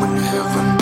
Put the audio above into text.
when heaven.